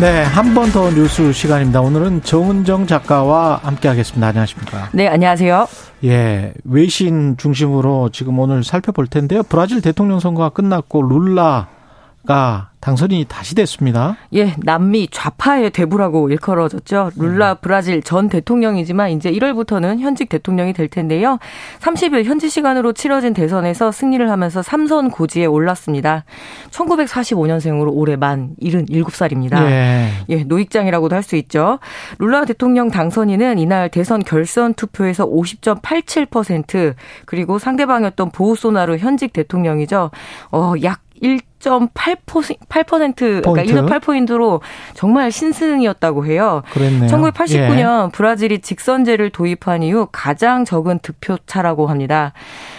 네, 한 번 더 뉴스 시간입니다. 오늘은 정은정 작가와 함께 하겠습니다. 안녕하십니까? 네, 안녕하세요. 예, 외신 중심으로 지금 오늘 살펴볼 텐데요. 브라질 대통령 선거가 끝났고 룰라 가 당선인이 다시 됐습니다. 예, 남미 좌파의 대부라고 일컬어졌죠. 룰라 음. 브라질 전 대통령이지만 이제 1월부터는 현직 대통령이 될 텐데요. 30일 현지 시간으로 치러진 대선에서 승리를 하면서 3선 고지에 올랐습니다. 1945년생으로 올해 만 77살입니다. 예, 예 노익장이라고도 할 수 있죠. 룰라 대통령 당선인은 이날 대선 결선 투표에서 50.87% 그리고 상대방이었던 보우소나루 현직 대통령이죠. 어, 약 1.8% 그러니까 1.8포인트로 정말 신승이었다고 해요. 그랬네요. 1989년 예. 브라질이 직선제를 도입한 이후 가장 적은 득표차라고 합니다.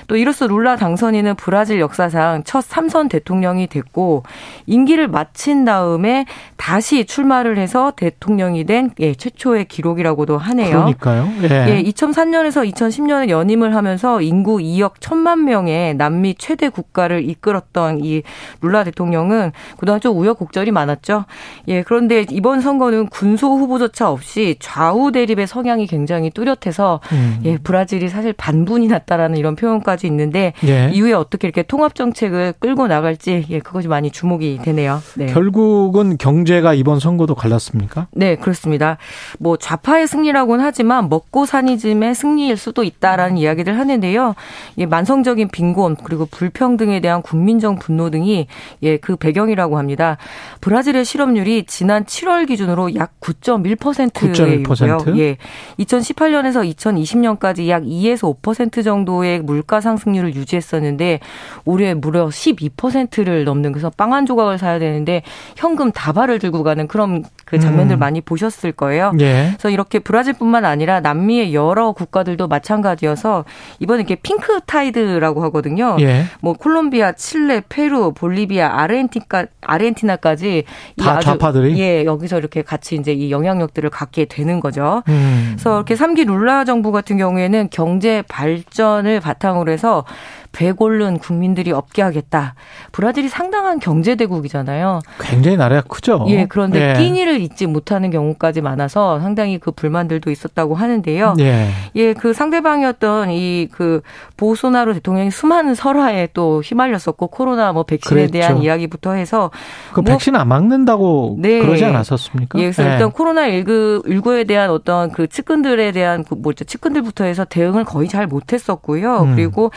또 이로써 룰라 당선인은 브라질 역사상 첫 3선 대통령이 됐고 임기를 마친 다음에 다시 출마를 해서 대통령이 된 예, 최초의 기록이라고도 하네요. 그러니까요. 예. 예 2003년에서 2010년에 연임을 하면서 인구 2억 1천만 명의 남미 최대 국가를 이끌었던 이 룰라 대통령은 그동안 좀 우여곡절이 많았죠. 예, 그런데 이번 선거는 군소 후보조차 없이 좌우 대립의 성향이 굉장히 뚜렷해서 음. 예, 브라질이 사실 반분이 났다라는 이런 표현까지 있는데 예. 이후에 어떻게 이렇게 통합 정책을 끌고 나갈지 예, 그것이 많이 주목이 되네요. 네. 결국은 경제가 이번 선거도 갈랐습니까? 네, 그렇습니다. 뭐 좌파의 승리라고는 하지만 먹고 사니즘의 승리일 수도 있다라는 이야기를 하는데요. 예, 만성적인 빈곤 그리고 불평등에 대한 국민적 분노 등이 예, 그 배경이라고 합니다. 브라질의 실업률이 지난 7월 기준으로 약 9.1%에 9.1%? 예. 2018년에서 2020년까지 약 2에서 5% 정도의 물가 상승률을 유지했었는데 올해 무려 12%를 넘는 그래서 빵 한 조각을 사야 되는데 현금 다발을 들고 가는 그런 그 장면들 음. 많이 보셨을 거예요. 예. 그래서 이렇게 브라질뿐만 아니라 남미의 여러 국가들도 마찬가지여서 이번에 이렇게 pink tide라고 하거든요. 예. 뭐 콜롬비아, 칠레, 페루, 볼리비아, 아르헨티카, 아르헨티나까지 다 좌파들이 예 여기서 이렇게 같이 이제 이 영향력들을 갖게 되는 거죠. 음. 그래서 이렇게 3기 룰라 정부 같은 경우에는 경제 발전을 바탕으로 해서 배골른 국민들이 없게 하겠다. 브라질이 상당한 경제 대국이잖아요. 굉장히 나라가 크죠. 예, 그런데 예. 끼니를 잊지 못하는 경우까지 많아서 상당히 그 불만들도 있었다고 하는데요. 예, 예 그 상대방이었던 이 그 보소나로 대통령이 수많은 설화에 또 휘말렸었고 코로나 뭐 백신에 그랬죠. 대한 이야기부터 해서 그 뭐, 백신 안 막는다고 네. 그러지 않았었습니까? 예, 그래서 예. 일단 코로나 19 19에 대한 어떤 그 측근들에 대한 그 뭐죠 측근들부터 해서 대응을 거의 잘 못했었고요. 음. 그리고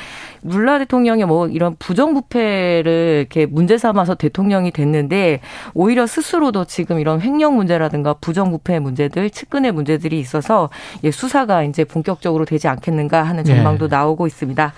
룰라 대통령이 뭐 이런 부정부패를 이렇게 문제 삼아서 대통령이 됐는데 오히려 스스로도 지금 이런 횡령 문제라든가 부정부패 문제들, 측근의 문제들이 있어서 예, 수사가 이제 본격적으로 되지 않겠는가 하는 전망도 네. 나오고 있습니다.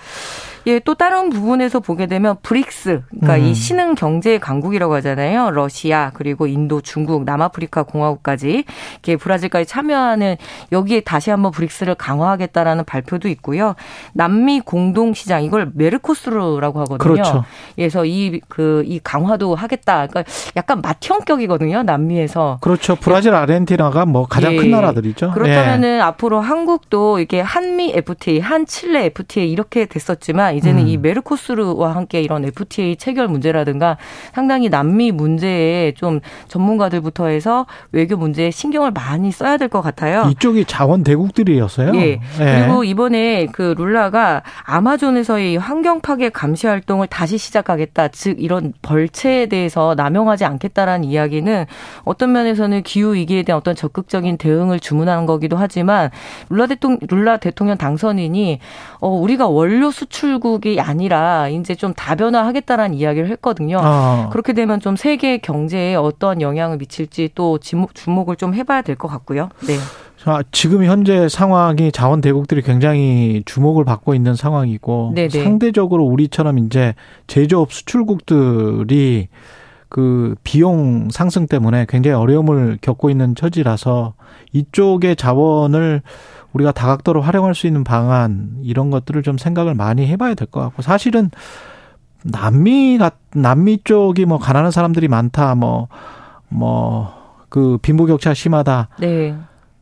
예, 또 다른 부분에서 보게 되면 브릭스, 그러니까 음. 이 신흥 경제 강국이라고 하잖아요. 러시아 그리고 인도, 중국, 남아프리카 공화국까지 이렇게 브라질까지 참여하는 여기에 다시 한번 브릭스를 강화하겠다라는 발표도 있고요. 남미 공동 시장 이걸 메르코스루라고 하거든요. 그렇죠. 그래서 이 그이 그, 강화도 하겠다. 그러니까 약간 맏형격이거든요. 남미에서. 그렇죠. 브라질, 아르헨티나가 뭐 가장 예. 큰 나라들이죠. 그렇다면은 예. 앞으로 한국도 이게 한미 FTA, 한 칠레 FTA 이렇게 됐었지만 이제는 음. 이 메르코스르와 함께 이런 FTA 체결 문제라든가 상당히 남미 문제에 좀 전문가들부터 해서 외교 문제에 신경을 많이 써야 될 것 같아요. 이쪽이 자원 대국들이었어요. 예. 예. 그리고 이번에 그 룰라가 아마존에서의 환경 파괴 감시 활동을 다시 시작하겠다. 즉 이런 벌채에 대해서 남용하지 않겠다라는 이야기는 어떤 면에서는 기후 위기에 대한 어떤 적극적인 대응을 주문하는 거기도 하지만 룰라 대통령 룰라 대통령 당선인이 어 우리가 원료 수출 선 진국이 아니라 이제 좀 다변화하겠다라는 이야기를 했거든요. 아. 그렇게 되면 좀 세계 경제에 어떤 영향을 미칠지 또 주목을 좀 해봐야 될 것 같고요. 네. 자, 지금 현재 상황이 자원 대국들이 굉장히 주목을 받고 있는 상황이고 네네. 상대적으로 우리처럼 이제 제조업 수출국들이 그 비용 상승 때문에 굉장히 어려움을 겪고 있는 처지라서 이쪽의 자원을 우리가 다각도로 활용할 수 있는 방안 이런 것들을 좀 생각을 많이 해봐야 될 것 같고 사실은 남미 가 남미 쪽이 뭐 가난한 사람들이 많다 뭐뭐그 빈부격차 심하다. 네.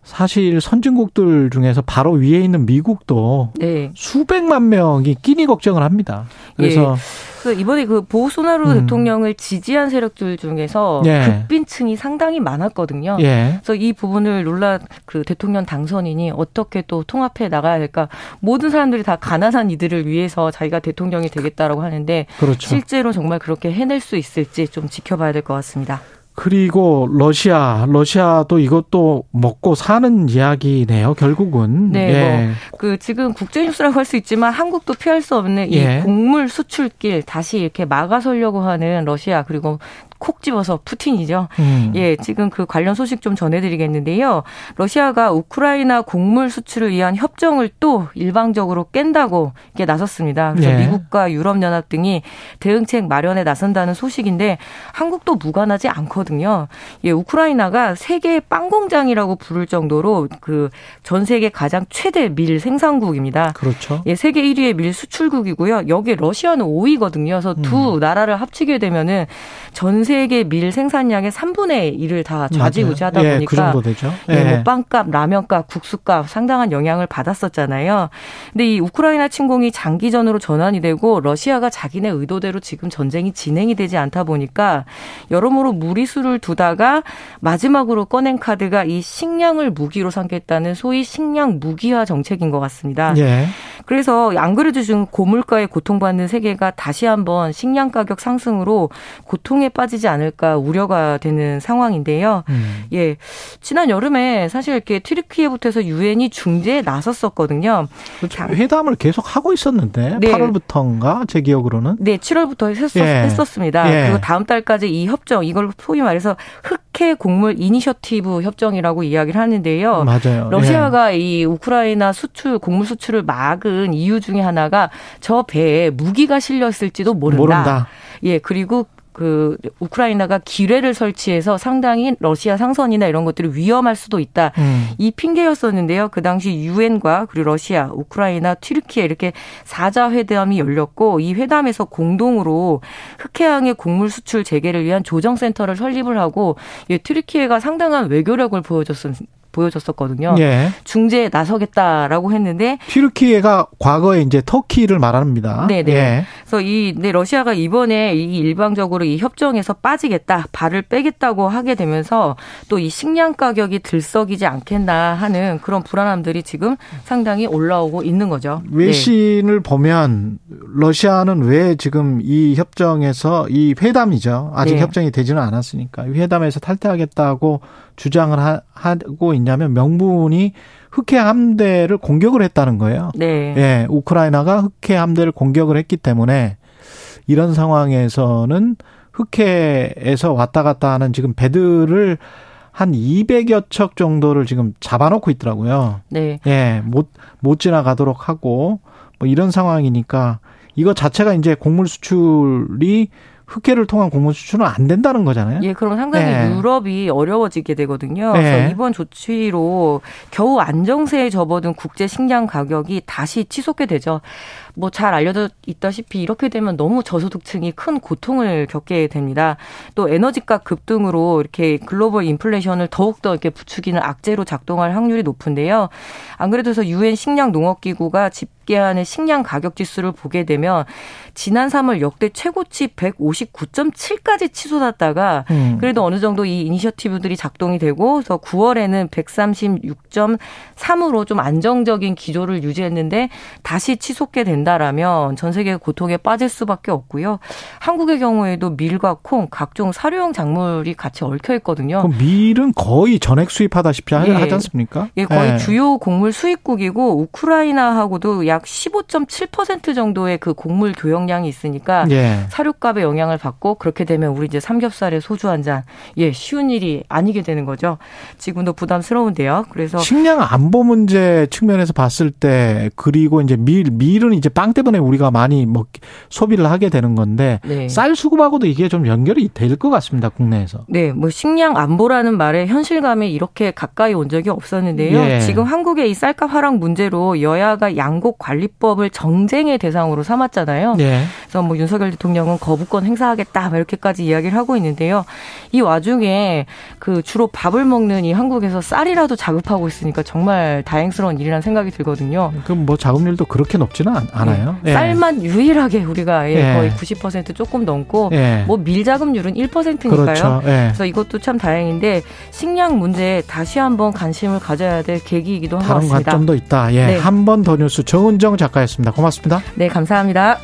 사실 선진국들 중에서 바로 위에 있는 미국도 네. 수백만 명이 끼니 걱정을 합니다. 그래서 예. 그 이번에 그 보소나루 음. 대통령을 지지한 세력들 중에서 예. 극빈층이 상당히 많았거든요. 예. 그래서 이 부분을 룰라 그 대통령 당선인이 어떻게 또 통합해 나가야 할까? 모든 사람들이 다 가난한 이들을 위해서 자기가 대통령이 되겠다라고 하는데 그렇죠. 실제로 정말 그렇게 해낼 수 있을지 좀 지켜봐야 될 것 같습니다. 그리고 러시아, 러시아도 이것도 먹고 사는 이야기네요. 결국은. 네, 예. 뭐 그 지금 국제 뉴스라고 할 수 있지만 한국도 피할 수 없는 이 예. 곡물 수출길 다시 이렇게 막아서려고 하는 러시아 그리고 콕 집어서 푸틴이죠. 음. 예, 지금 그 관련 소식 좀 전해드리겠는데요. 러시아가 우크라이나 곡물 수출을 위한 협정을 또 일방적으로 깬다고 이렇게 나섰습니다. 그래서 예. 미국과 유럽연합 등이 대응책 마련에 나선다는 소식인데 한국도 무관하지 않거든요. 예, 우크라이나가 세계 빵 공장이라고 부를 정도로 그 전 세계 가장 최대 밀 생산국입니다. 그렇죠. 예, 세계 1위의 밀 수출국이고요. 여기 러시아는 5위거든요. 그래서 두 음. 나라를 합치게 되면은 전세 계 밀 생산량의 3분의 1을 다 좌지우지하다 예, 보니까 그 정도 되죠. 예. 예, 뭐 빵값, 라면값, 국수값 상당한 영향을 받았었잖아요. 근데 이 우크라이나 침공이 장기전으로 전환이 되고 러시아가 자기네 의도대로 지금 전쟁이 진행이 되지 않다 보니까 여러모로 무리수를 두다가 마지막으로 꺼낸 카드가 이 식량을 무기로 삼겠다는 소위 식량 무기화 정책인 것 같습니다. 예. 그래서 안 그래도 지금 고물가에 고통받는 세계가 다시 한번 식량 가격 상승으로 고통에 빠 지지 않을까 우려가 되는 상황인데요. 음. 예. 지난 여름에 사실 이렇게 튀르키예부터 해서 유엔이 중재에 나섰었거든요. 그렇죠. 회담을 계속 하고 있었는데 네. 8월부터인가 제 기억으로는 네, 7월부터 했었, 예. 했었습니다. 예. 그리고 다음 달까지 이 협정 이걸 소위 말해서 흑해 곡물 이니셔티브 협정이라고 이야기를 하는데요. 맞아요. 러시아가 예. 이 우크라이나 수출 곡물 수출을 막은 이유 중에 하나가 저 배에 무기가 실렸을지도 모른다. 모른다. 예, 그리고 그 우크라이나가 기뢰를 설치해서 상당히 러시아 상선이나 이런 것들이 위험할 수도 있다. 음. 이 핑계였었는데요. 그 당시 유엔과 그리고 러시아, 우크라이나, 튀르키예 이렇게 사자 회담이 열렸고 이 회담에서 공동으로 흑해양의 곡물 수출 재개를 위한 조정센터를 설립을 하고 예, 튀르키예가 상당한 외교력을 보여줬습니다. 보여줬었거든요. 예. 중재에 나서겠다라고 했는데 튀르키예가 과거에 이제 터키를 말합니다. 네 네. 예. 그래서 이 네, 러시아가 이번에 이 일방적으로 이 협정에서 빠지겠다, 발을 빼겠다고 하게 되면서 또 이 식량 가격이 들썩이지 않겠나 하는 그런 불안함들이 지금 상당히 올라오고 있는 거죠. 외신을 네. 보면 러시아는 왜 지금 이 협정에서 이 회담이죠. 아직 네. 협정이 되지는 않았으니까 이 회담에서 탈퇴하겠다고 주장을 하, 고 있냐면 명분이 흑해 함대를 공격을 했다는 거예요. 네. 예, 우크라이나가 흑해 함대를 공격을 했기 때문에 이런 상황에서는 흑해에서 왔다 갔다 하는 지금 배들을 한 200여 척 정도를 지금 잡아놓고 있더라고요. 네. 예, 못, 못 지나가도록 하고, 뭐 이런 상황이니까 이거 자체가 이제 곡물 수출이 흑해를 통한 공무 수출은 안 된다는 거잖아요. 예, 그럼 상당히 네. 유럽이 어려워지게 되거든요. 네. 그래서 이번 조치로 겨우 안정세에 접어든 국제 식량 가격이 다시 치솟게 되죠. 뭐 잘 알려져 있다시피 이렇게 되면 너무 저소득층이 큰 고통을 겪게 됩니다. 또 에너지값 급등으로 이렇게 글로벌 인플레이션을 더욱더 이렇게 부추기는 악재로 작동할 확률이 높은데요. 안 그래도 유엔 식량 농업 기구가 집계하는 식량 가격 지수를 보게 되면 지난 3월 역대 최고치 159.7까지 치솟았다가 음. 그래도 어느 정도 이 이니셔티브들이 작동이 되고 그래서 9월에는 136.3으로 좀 안정적인 기조를 유지했는데 다시 치솟게 된다. 된다라면 전 세계 고통에 빠질 수밖에 없고요. 한국의 경우에도 밀과 콩, 각종 사료용 작물이 같이 얽혀 있거든요. 그럼 밀은 거의 전액 수입하다시피 예. 하지 않습니까? 예, 거의 예. 주요 곡물 수입국이고 우크라이나하고도 약 15.7% 정도의 그 곡물 교역량이 있으니까 예. 사료값의 영향을 받고 그렇게 되면 우리 이제 삼겹살에 소주 한 잔, 예, 쉬운 일이 아니게 되는 거죠. 지금도 부담스러운데요. 그래서 식량 안보 문제 측면에서 봤을 때 그리고 이제 밀 밀은 이제 땅 때문에 우리가 많이 먹 소비를 하게 되는 건데 네. 쌀 수급하고도 이게 좀 연결이 될 것 같습니다 국내에서. 네, 뭐 식량 안보라는 말에 현실감에 이렇게 가까이 온 적이 없었는데요. 예. 지금 한국의 이 쌀값 하락 문제로 여야가 양곡 관리법을 정쟁의 대상으로 삼았잖아요. 예. 그래서 뭐 윤석열 대통령은 거부권 행사하겠다 이렇게까지 이야기를 하고 있는데요. 이 와중에 그 주로 밥을 먹는 이 한국에서 쌀이라도 자급하고 있으니까 정말 다행스러운 일이라는 생각이 들거든요. 그럼 뭐 자급률도 그렇게 높지는 않 아요. 네. 예. 쌀만 유일하게 우리가 예. 거의 90% 조금 넘고 예. 뭐 밀자급률은 1%니까요. 그렇죠. 예. 그래서 이것도 참 다행인데 식량 문제에 다시 한번 관심을 가져야 될 계기이기도 한 것 같습니다. 다른 관점도 있다. 예. 네. 한번 더 뉴스 정은정 작가였습니다. 고맙습니다. 네, 감사합니다.